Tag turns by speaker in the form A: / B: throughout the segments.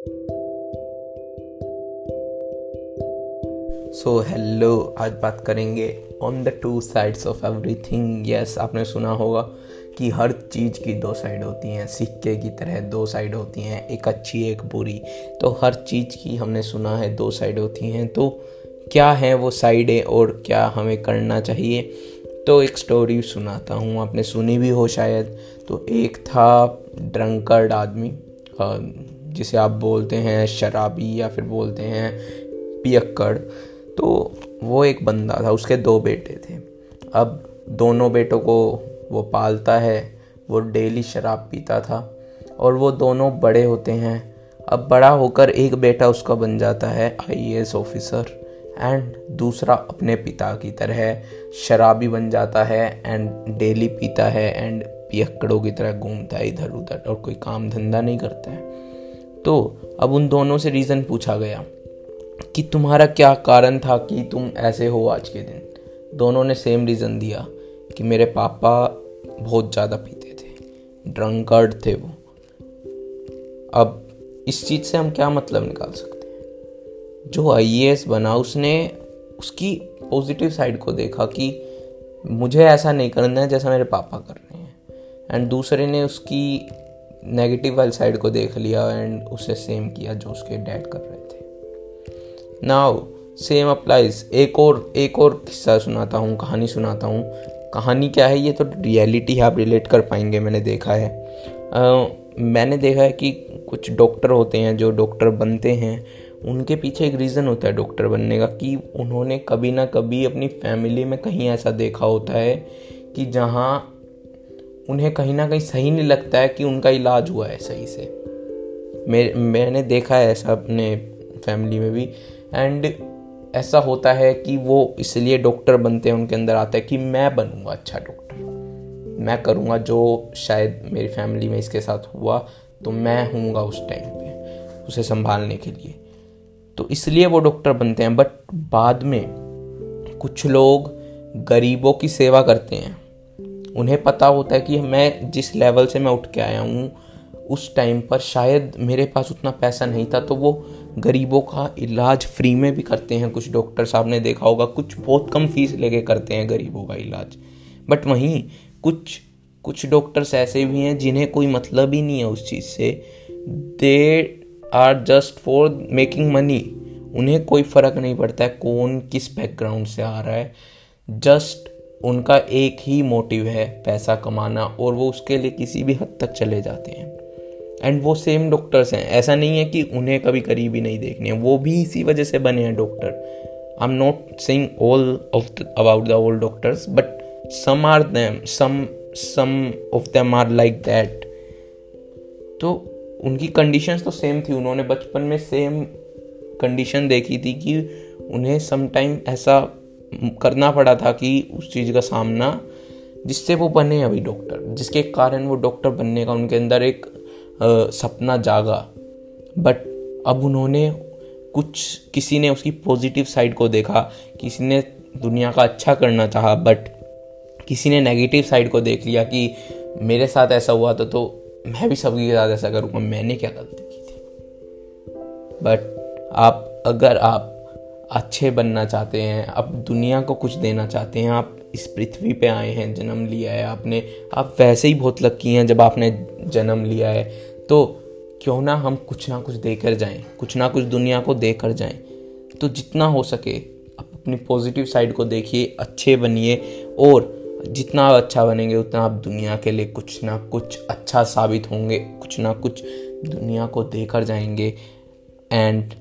A: सो so, hello आज बात करेंगे on the two sides of everything yes आपने सुना होगा कि हर चीज़ की दो साइड होती हैं सिक्के की तरह दो साइड होती हैं एक अच्छी एक बुरी। तो हर चीज़ की हमने सुना है दो साइड होती हैं। तो क्या है वो साइडें और क्या हमें करना चाहिए? तो एक स्टोरी सुनाता हूँ। आपने सुनी भी हो शायद। तो एक था ड्रंकर्ड आदमी जिसे आप बोलते हैं शराबी या फिर बोलते हैं पियक्कड़ तो वो एक बंदा था, उसके दो बेटे थे। अब दोनों बेटों को वो पालता है, वो डेली शराब पीता था और वो दोनों बड़े होते हैं। अब बड़ा होकर एक बेटा उसका बन जाता है आईएएस ऑफिसर एंड दूसरा अपने पिता की तरह शराबी बन जाता है एंड डेली पीता है एंड पियक्कड़ों की तरह घूमता है इधर उधर और कोई काम धंधा नहीं करता है। तो अब उन दोनों से रीज़न पूछा गया कि तुम्हारा क्या कारण था कि तुम ऐसे हो आज के दिन? दोनों ने सेम रीज़न दिया कि मेरे पापा बहुत ज़्यादा पीते थे। ड्रंकर्ड थे वो। अब इस चीज़ से हम क्या मतलब निकाल सकते हैं? जो आई बना उसने उसकी पॉजिटिव साइड को देखा कि मुझे ऐसा नहीं करना है जैसा मेरे पापा कर रहे हैं। एंड दूसरे ने उसकी नेगेटिव वाली साइड को देख लिया एंड उसे सेम किया जो उसके डैड कर रहे थे। नाउ सेम अप्लाइज एक और एक और किस्सा सुनाता हूँ कहानी सुनाता हूँ। कहानी क्या है ये तो रियलिटी है आप रिलेट कर पाएँगे मैंने देखा है। आ, मैंने देखा है कि कुछ डॉक्टर होते हैं जो डॉक्टर बनते हैं उनके पीछे एक रीज़न होता है डॉक्टर बनने का कि उन्होंने कभी ना कभी अपनी फैमिली में कहीं ऐसा देखा होता है कि जहाँ उन्हें कहीं ना कहीं सही नहीं लगता है कि उनका इलाज हुआ है सही से। मैं, मैंने देखा है ऐसा अपने फैमिली में भी। एंड ऐसा होता है कि वो इसलिए डॉक्टर बनते हैं, उनके अंदर आता है कि मैं बनूँगा अच्छा डॉक्टर। मैं करूँगा जो शायद मेरी फैमिली में इसके साथ हुआ तो मैं हूँगा उस टाइम पे, उसे संभालने के लिए। तो इसलिए वो डॉक्टर बनते हैं। बट बाद में कुछ लोग गरीबों की सेवा करते हैं। उन्हें पता होता है कि मैं जिस लेवल से मैं उठ के आया हूँ, उस टाइम पर शायद मेरे पास उतना पैसा नहीं था तो वो गरीबों का इलाज फ्री में भी करते हैं। कुछ डॉक्टर साहब ने देखा होगा, कुछ बहुत कम फ़ीस लेके करते हैं गरीबों का इलाज। बट वहीं कुछ कुछ डॉक्टर्स ऐसे भी हैं जिन्हें कोई मतलब ही नहीं है उस चीज़ से। They are just for making money उन्हें कोई फ़र्क नहीं पड़ता है कौन किस बैकग्राउंड से आ रहा है। जस्ट उनका एक ही मोटिव है पैसा कमाना और वो उसके लिए किसी भी हद तक चले जाते हैं। एंड वो सेम डॉक्टर्स हैं। ऐसा नहीं है कि उन्हें कभी करीबी नहीं देखनी वो भी इसी वजह से बने हैं doctor I am not saying all of about the old doctors but some are them some some of them are like that तो उनकी कंडीशंस तो सेम थी। उन्होंने बचपन में सेम कंडीशन देखी थी कि उन्हें सम टाइम ऐसा करना पड़ा था कि उस चीज़ का सामना जिससे वो बने अभी डॉक्टर जिसके कारण वो डॉक्टर बनने का उनके अंदर एक आ, सपना जागा। बट अब उन्होंने कुछ किसी ने उसकी पॉजिटिव साइड को देखा किसी ने दुनिया का अच्छा करना चाहा बट किसी ने नेगेटिव साइड को देख लिया कि मेरे साथ ऐसा हुआ था तो मैं भी सभी के साथ ऐसा करूँगा मैंने क्या गलती की थी? बट आप अगर आप अच्छे बनना चाहते हैं आप दुनिया को कुछ देना चाहते हैं। आप इस पृथ्वी पे आए हैं, जन्म लिया है आपने। आप वैसे ही बहुत लक्की हैं जब आपने जन्म लिया है। तो क्यों ना हम कुछ ना कुछ देकर जाएँ, कुछ ना कुछ दुनिया को देकर जाएँ। तो जितना हो सके आप अपनी पॉजिटिव साइड को देखिए, अच्छे बनिए। और जितना आप अच्छा बनेंगे, उतना आप दुनिया के लिए कुछ ना कुछ अच्छा साबित होंगे, कुछ ना कुछ दुनिया को देकर जाएँगे। And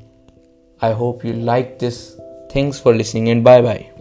A: I hope you like this. Thanks for listening and bye bye.